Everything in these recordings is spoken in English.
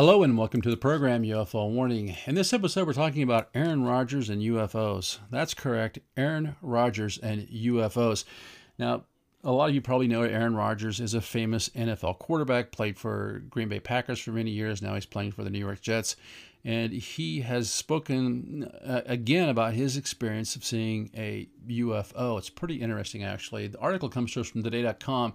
Hello and welcome to the program UFO Warning. In this episode, we're talking about Aaron Rodgers and UFOs. That's correct, Aaron Rodgers and UFOs. Now, a lot of you probably know Aaron Rodgers is a famous NFL quarterback, played for Green Bay Packers for many years. Now he's playing for the New York Jets. And he has spoken uh, again about his experience of seeing a UFO. It's pretty interesting, actually. The article comes to us from today.com.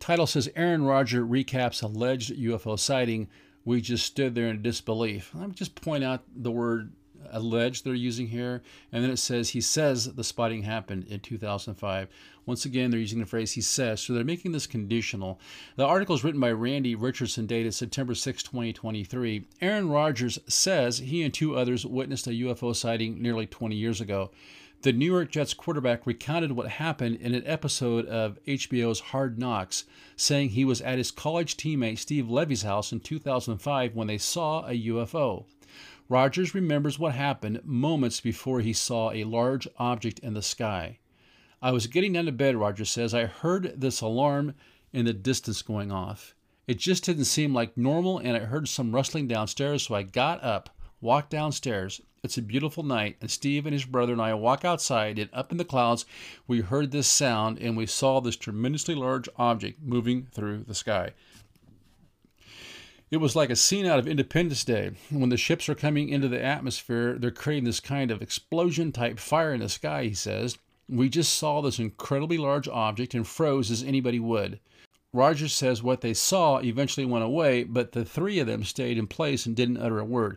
Title says Aaron Rodgers recaps alleged UFO sighting we just stood there in disbelief. Let me just point out the word alleged they're using here. And then it says, he says the spotting happened in 2005. Once again, they're using the phrase he says. So they're making this conditional. The article is written by Randy Richardson, dated September 6, 2023. Aaron Rodgers says he and two others witnessed a UFO sighting nearly 20 years ago. The New York Jets quarterback recounted what happened in an episode of HBO's Hard Knocks, saying he was at his college teammate Steve Levy's house in 2005 when they saw a UFO. Rodgers remembers what happened moments before he saw a large object in the sky. I was getting out of bed, Rodgers says. I heard this alarm in the distance going off. It just didn't seem like normal, and I heard some rustling downstairs, so I got up, walked downstairs, it's a beautiful night, and Steve and his brother and I walk outside, and up in the clouds, we heard this sound, and we saw this tremendously large object moving through the sky. It was like a scene out of Independence Day. When the ships are coming into the atmosphere, they're creating this kind of explosion type fire in the sky, he says. We just saw this incredibly large object and froze as anybody would. Rodgers says what they saw eventually went away, but the three of them stayed in place and didn't utter a word.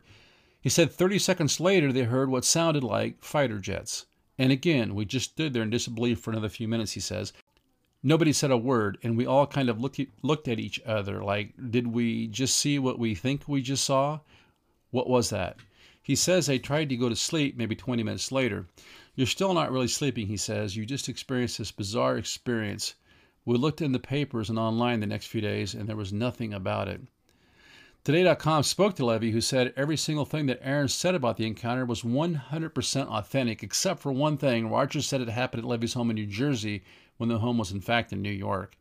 He said 30 seconds later they heard what sounded like fighter jets. And again, we just stood there in disbelief for another few minutes, he says. Nobody said a word, and we all kind of looked, looked at each other like, did we just see what we think we just saw? What was that? He says they tried to go to sleep maybe 20 minutes later. You're still not really sleeping, he says. You just experienced this bizarre experience. We looked in the papers and online the next few days, and there was nothing about it. Today.com spoke to Levy, who said every single thing that Aaron said about the encounter was 100% authentic, except for one thing. Rodgers said it happened at Levy's home in New Jersey when the home was in fact in New York.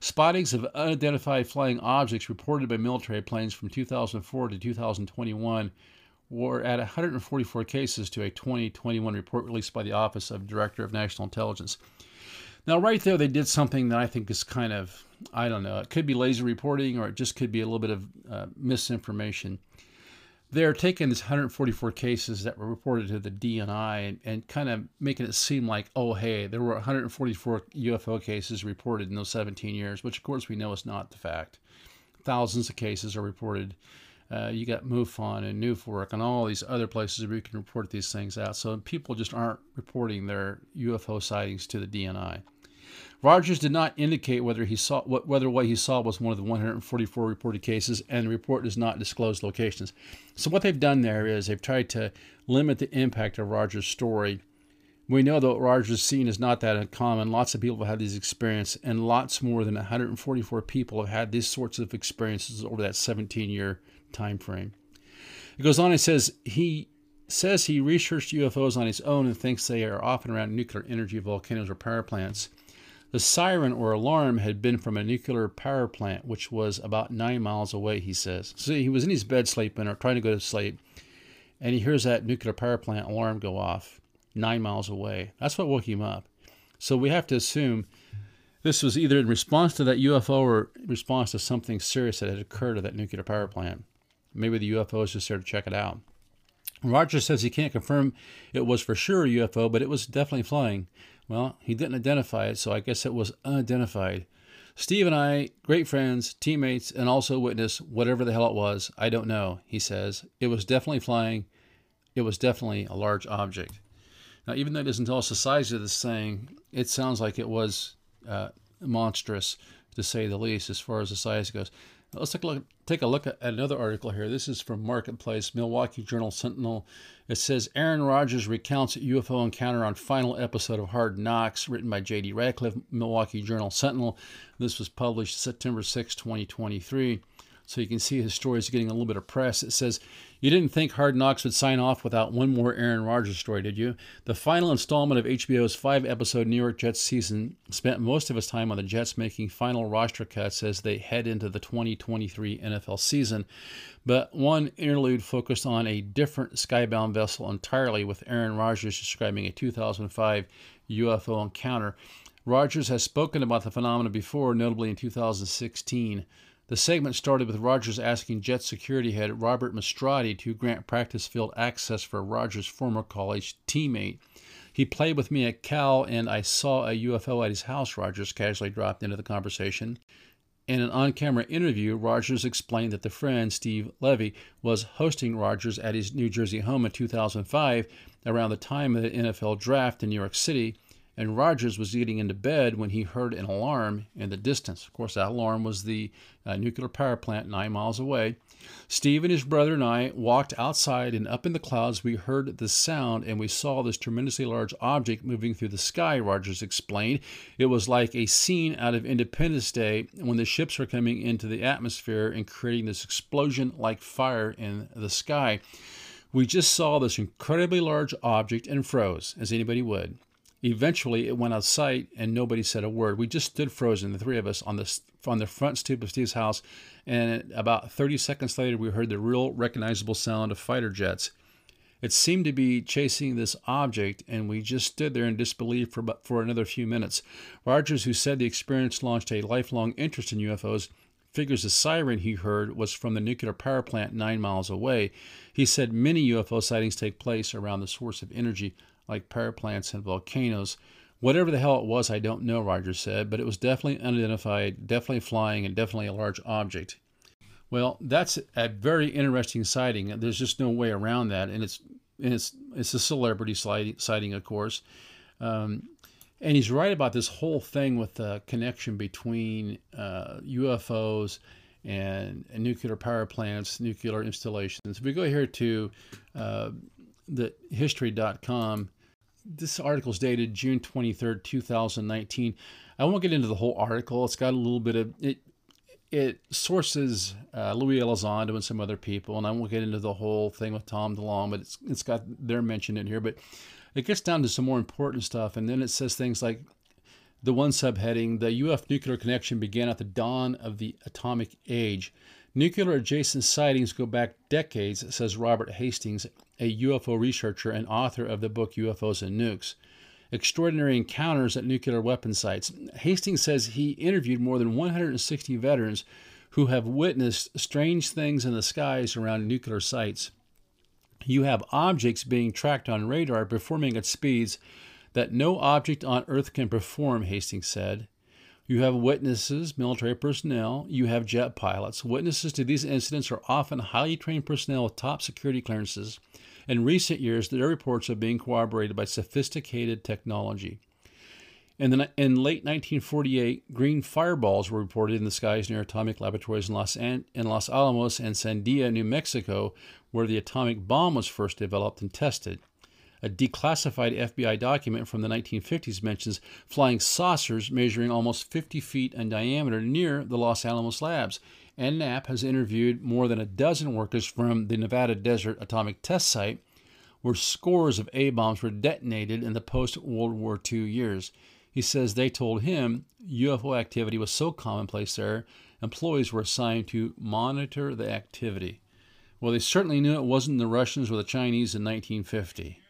Spottings of unidentified flying objects reported by military planes from 2004 to 2021 were at 144 cases to a 2021 report released by the Office of Director of National Intelligence. Now, right there, they did something that I think is kind of, I don't know, it could be lazy reporting or it just could be a little bit of uh, misinformation. They're taking these 144 cases that were reported to the DNI and, and kind of making it seem like, oh, hey, there were 144 UFO cases reported in those 17 years, which of course we know is not the fact. Thousands of cases are reported. Uh, you got MUFON and NUFORC and all these other places where you can report these things out. So people just aren't reporting their UFO sightings to the DNI. Rodgers did not indicate whether he saw whether what he saw was one of the 144 reported cases, and the report does not disclose locations. So what they've done there is they've tried to limit the impact of Rodgers' story. We know that Rodgers' scene is not that uncommon. Lots of people have had these experiences, and lots more than 144 people have had these sorts of experiences over that 17-year time frame. It goes on and says he says he researched UFOs on his own and thinks they are often around nuclear energy volcanoes or power plants. The siren or alarm had been from a nuclear power plant, which was about nine miles away, he says. So he was in his bed sleeping or trying to go to sleep, and he hears that nuclear power plant alarm go off nine miles away. That's what woke him up. So we have to assume this was either in response to that UFO or response to something serious that had occurred at that nuclear power plant. Maybe the UFO is just there to check it out. Rodgers says he can't confirm it was for sure a UFO, but it was definitely flying. Well, he didn't identify it, so I guess it was unidentified. Steve and I, great friends, teammates, and also witness whatever the hell it was. I don't know, he says. It was definitely flying. It was definitely a large object. Now, even though it doesn't tell us the size of this thing, it sounds like it was uh, monstrous, to say the least, as far as the size goes. Let's take a look, take a look at another article here. This is from Marketplace, Milwaukee Journal Sentinel. It says Aaron Rodgers recounts a UFO encounter on final episode of Hard Knocks, written by J.D. Radcliffe, Milwaukee Journal Sentinel. This was published September 6, 2023 so you can see his story is getting a little bit of press. It says, You didn't think Hard Knocks would sign off without one more Aaron Rodgers story, did you? The final installment of HBO's five episode New York Jets season spent most of its time on the Jets making final roster cuts as they head into the 2023 NFL season. But one interlude focused on a different skybound vessel entirely, with Aaron Rodgers describing a 2005 UFO encounter. Rodgers has spoken about the phenomenon before, notably in 2016. The segment started with Rodgers asking Jet security head Robert Mastrati to grant practice field access for Rodgers' former college teammate. He played with me at Cal, and I saw a UFO at his house, Rodgers casually dropped into the conversation. In an on camera interview, Rodgers explained that the friend, Steve Levy, was hosting Rodgers at his New Jersey home in 2005 around the time of the NFL draft in New York City and Rodgers was getting into bed when he heard an alarm in the distance. Of course, that alarm was the uh, nuclear power plant nine miles away. Steve and his brother and I walked outside, and up in the clouds, we heard the sound and we saw this tremendously large object moving through the sky, Rodgers explained. It was like a scene out of Independence Day when the ships were coming into the atmosphere and creating this explosion like fire in the sky. We just saw this incredibly large object and froze, as anybody would. Eventually, it went out of sight, and nobody said a word. We just stood frozen, the three of us, on the on the front stoop of Steve's house. And about 30 seconds later, we heard the real recognizable sound of fighter jets. It seemed to be chasing this object, and we just stood there in disbelief for for another few minutes. Rodgers, who said the experience launched a lifelong interest in UFOs, figures the siren he heard was from the nuclear power plant nine miles away. He said many UFO sightings take place around the source of energy like power plants and volcanoes. Whatever the hell it was, I don't know, Rodgers said, but it was definitely unidentified, definitely flying, and definitely a large object. Well, that's a very interesting sighting. There's just no way around that, and it's and it's it's a celebrity sighting, of course. Um, and he's right about this whole thing with the connection between uh, UFOs and, and, nuclear power plants, nuclear installations. If we go here to uh, the history.com, this article is dated June 23rd, 2019. I won't get into the whole article. It's got a little bit of it. It sources uh, Louis Elizondo and some other people, and I won't get into the whole thing with Tom DeLonge, but it's it's got their mention in here. But it gets down to some more important stuff, and then it says things like the one subheading: the UF nuclear connection began at the dawn of the atomic age. Nuclear adjacent sightings go back decades, says Robert Hastings, a UFO researcher and author of the book UFOs and Nukes. Extraordinary encounters at nuclear weapon sites. Hastings says he interviewed more than 160 veterans who have witnessed strange things in the skies around nuclear sites. You have objects being tracked on radar performing at speeds that no object on Earth can perform, Hastings said. You have witnesses, military personnel, you have jet pilots. Witnesses to these incidents are often highly trained personnel with top security clearances. In recent years, their reports are being corroborated by sophisticated technology. In, the, in late 1948, green fireballs were reported in the skies near atomic laboratories in Los, in Los Alamos and Sandia, New Mexico, where the atomic bomb was first developed and tested. A declassified FBI document from the 1950s mentions flying saucers measuring almost 50 feet in diameter near the Los Alamos labs. And Knapp has interviewed more than a dozen workers from the Nevada Desert Atomic Test Site, where scores of A bombs were detonated in the post World War II years. He says they told him UFO activity was so commonplace there, employees were assigned to monitor the activity. Well, they certainly knew it wasn't the Russians or the Chinese in 1950.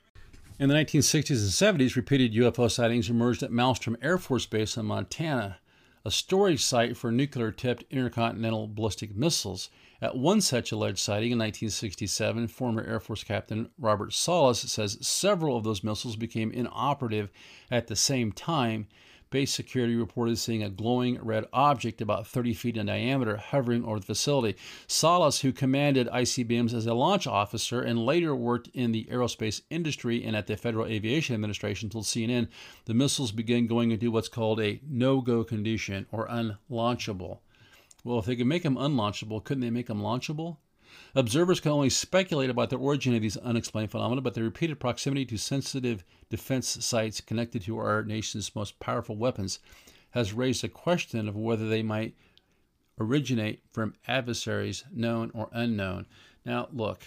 In the 1960s and 70s, repeated UFO sightings emerged at Malmstrom Air Force Base in Montana, a storage site for nuclear tipped intercontinental ballistic missiles. At one such alleged sighting in 1967, former Air Force Captain Robert Salas says several of those missiles became inoperative at the same time Base security reported seeing a glowing red object about 30 feet in diameter hovering over the facility. Salas, who commanded ICBMs as a launch officer and later worked in the aerospace industry and at the Federal Aviation Administration, told CNN the missiles began going into what's called a no go condition or unlaunchable. Well, if they could make them unlaunchable, couldn't they make them launchable? Observers can only speculate about the origin of these unexplained phenomena, but their repeated proximity to sensitive defense sites connected to our nation's most powerful weapons has raised a question of whether they might originate from adversaries, known or unknown. Now, look,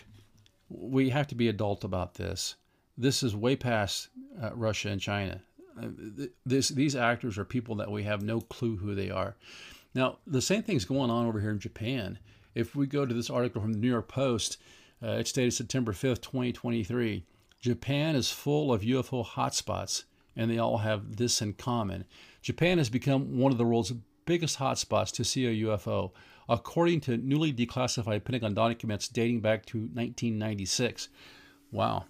we have to be adult about this. This is way past uh, Russia and China. Uh, this, these actors are people that we have no clue who they are. Now, the same thing's going on over here in Japan. If we go to this article from the New York Post, uh, it's dated September 5th, 2023. Japan is full of UFO hotspots, and they all have this in common. Japan has become one of the world's biggest hotspots to see a UFO, according to newly declassified Pentagon documents dating back to 1996. Wow.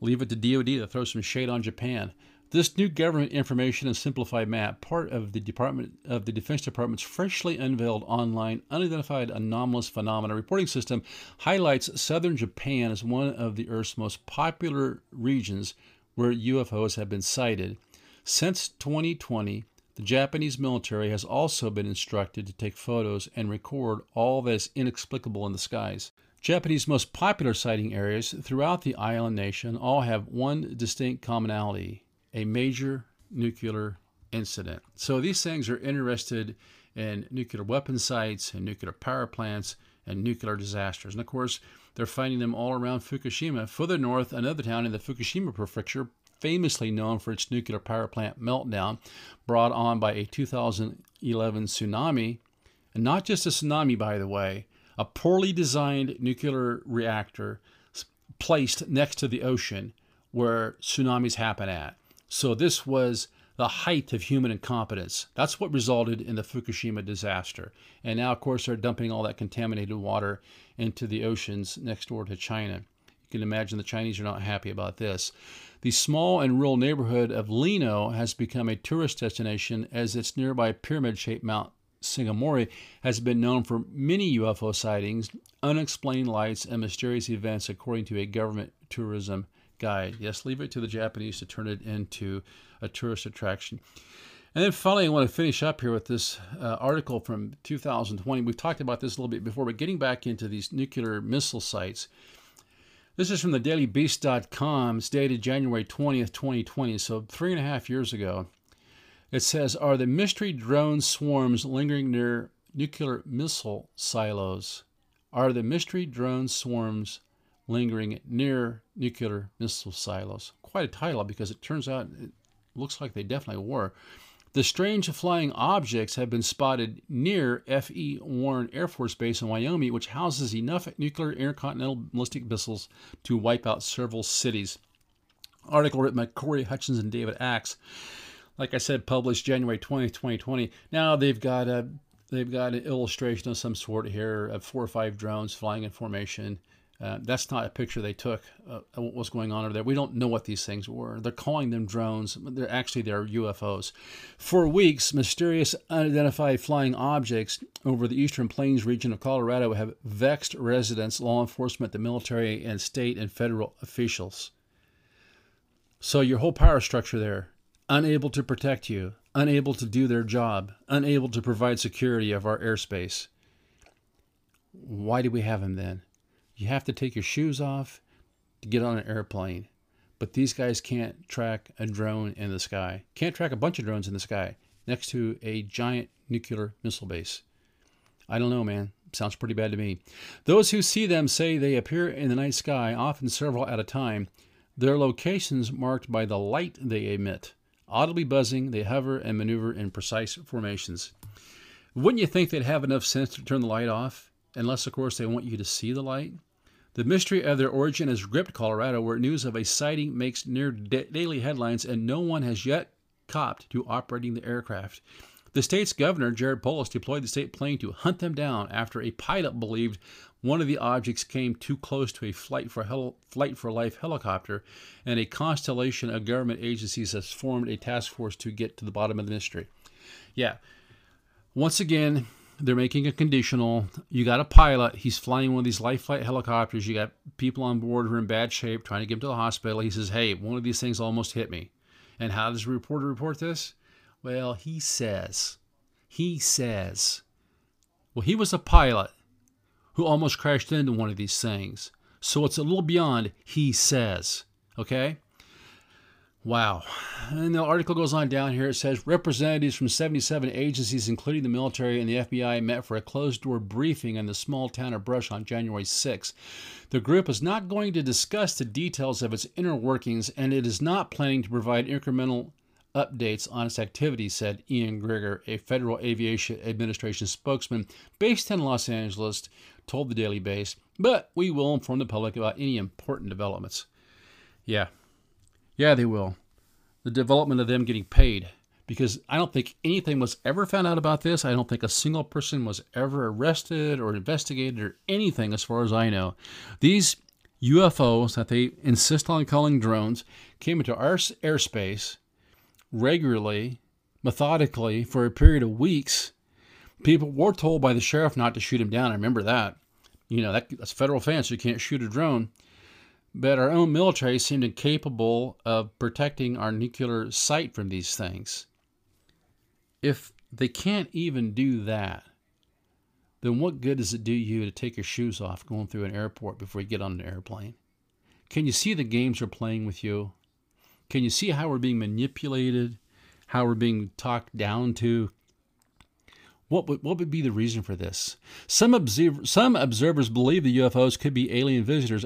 Leave it to DoD to throw some shade on Japan. This new government information and simplified map, part of the Department of the Defense Department's freshly unveiled online unidentified anomalous phenomena reporting system, highlights southern Japan as one of the Earth's most popular regions where UFOs have been sighted. Since 2020, the Japanese military has also been instructed to take photos and record all that is inexplicable in the skies. Japanese most popular sighting areas throughout the island nation all have one distinct commonality a major nuclear incident. So these things are interested in nuclear weapon sites and nuclear power plants and nuclear disasters. And of course, they're finding them all around Fukushima. Further north, another town in the Fukushima prefecture, famously known for its nuclear power plant meltdown brought on by a 2011 tsunami. And not just a tsunami, by the way, a poorly designed nuclear reactor placed next to the ocean where tsunamis happen at. So this was the height of human incompetence. That's what resulted in the Fukushima disaster. And now, of course, they're dumping all that contaminated water into the oceans next door to China. You can imagine the Chinese are not happy about this. The small and rural neighborhood of Lino has become a tourist destination as its nearby pyramid shaped Mount Singamori has been known for many UFO sightings, unexplained lights, and mysterious events, according to a government tourism guide. Yes, leave it to the Japanese to turn it into a tourist attraction. And then finally, I want to finish up here with this uh, article from 2020. We've talked about this a little bit before, but getting back into these nuclear missile sites. This is from the dailybeast.com. It's dated January 20th, 2020, so three and a half years ago. It says Are the mystery drone swarms lingering near nuclear missile silos? Are the mystery drone swarms lingering near nuclear missile silos. Quite a title because it turns out it looks like they definitely were. The strange flying objects have been spotted near F.E. Warren Air Force Base in Wyoming, which houses enough nuclear intercontinental ballistic missiles to wipe out several cities. Article written by Corey Hutchins and David Axe. Like I said, published January 20, 2020. Now they've got a they've got an illustration of some sort here of four or five drones flying in formation uh, that's not a picture they took uh, what was going on over there. We don't know what these things were. They're calling them drones. They're actually they're UFOs. For weeks, mysterious unidentified flying objects over the eastern plains region of Colorado have vexed residents, law enforcement, the military, and state and federal officials. So your whole power structure there, unable to protect you, unable to do their job, unable to provide security of our airspace. Why do we have them then? You have to take your shoes off to get on an airplane. But these guys can't track a drone in the sky. Can't track a bunch of drones in the sky next to a giant nuclear missile base. I don't know, man. Sounds pretty bad to me. Those who see them say they appear in the night sky, often several at a time. Their locations marked by the light they emit. Audibly buzzing, they hover and maneuver in precise formations. Wouldn't you think they'd have enough sense to turn the light off? Unless, of course, they want you to see the light. The mystery of their origin has gripped Colorado, where news of a sighting makes near daily headlines, and no one has yet copped to operating the aircraft. The state's governor, Jared Polis, deployed the state plane to hunt them down after a pilot believed one of the objects came too close to a flight for, hel- flight for life helicopter, and a constellation of government agencies has formed a task force to get to the bottom of the mystery. Yeah. Once again, they're making a conditional. You got a pilot. He's flying one of these life flight helicopters. You got people on board who are in bad shape, trying to get him to the hospital. He says, "Hey, one of these things almost hit me." And how does the reporter report this? Well, he says, he says, Well, he was a pilot who almost crashed into one of these things. So it's a little beyond he says. Okay? Wow. And the article goes on down here. It says representatives from 77 agencies, including the military and the FBI, met for a closed door briefing in the small town of Brush on January 6. The group is not going to discuss the details of its inner workings, and it is not planning to provide incremental updates on its activities, said Ian Gregor, a Federal Aviation Administration spokesman based in Los Angeles, told the Daily Beast. But we will inform the public about any important developments. Yeah, yeah, they will. The development of them getting paid. Because I don't think anything was ever found out about this. I don't think a single person was ever arrested or investigated or anything, as far as I know. These UFOs that they insist on calling drones came into our airspace regularly, methodically, for a period of weeks. People were told by the sheriff not to shoot him down. I remember that. You know, that, that's federal offense. You can't shoot a drone. But our own military seemed incapable of protecting our nuclear site from these things. If they can't even do that, then what good does it do you to take your shoes off going through an airport before you get on an airplane? Can you see the games they're playing with you? Can you see how we're being manipulated? How we're being talked down to? What would, what would be the reason for this? Some, observ- some observers believe the UFOs could be alien visitors.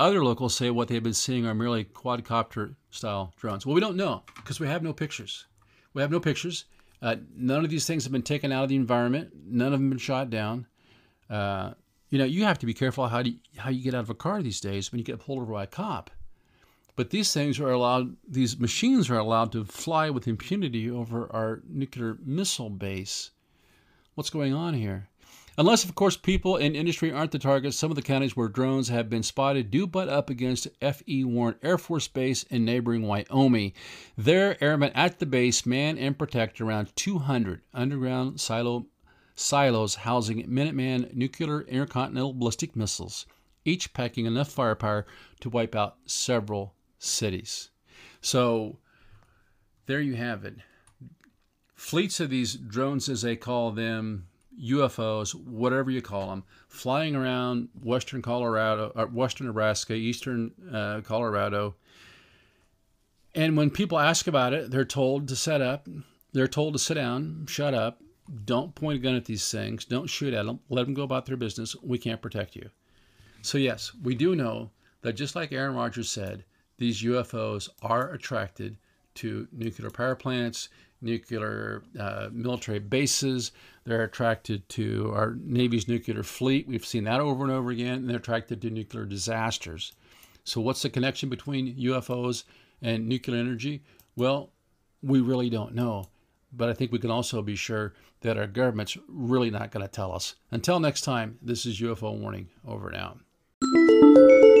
Other locals say what they've been seeing are merely quadcopter style drones. Well, we don't know because we have no pictures. We have no pictures. Uh, none of these things have been taken out of the environment. None of them have been shot down. Uh, you know, you have to be careful how, you, how you get out of a car these days when you get pulled over by a cop. But these things are allowed, these machines are allowed to fly with impunity over our nuclear missile base. What's going on here? Unless, of course, people in industry aren't the targets, some of the counties where drones have been spotted do butt up against F.E. Warren Air Force Base in neighboring Wyoming. There, airmen at the base man and protect around 200 underground silo, silos housing Minuteman nuclear intercontinental ballistic missiles, each packing enough firepower to wipe out several cities. So, there you have it. Fleets of these drones, as they call them, UFOs, whatever you call them, flying around western Colorado, or uh, western Nebraska, eastern uh, Colorado. And when people ask about it, they're told to set up, they're told to sit down, shut up, don't point a gun at these things, don't shoot at them, let them go about their business. We can't protect you. So, yes, we do know that just like Aaron Rodgers said, these UFOs are attracted to nuclear power plants, nuclear uh, military bases. They're attracted to our Navy's nuclear fleet. We've seen that over and over again. And they're attracted to nuclear disasters. So, what's the connection between UFOs and nuclear energy? Well, we really don't know. But I think we can also be sure that our government's really not going to tell us. Until next time, this is UFO Warning. Over and out.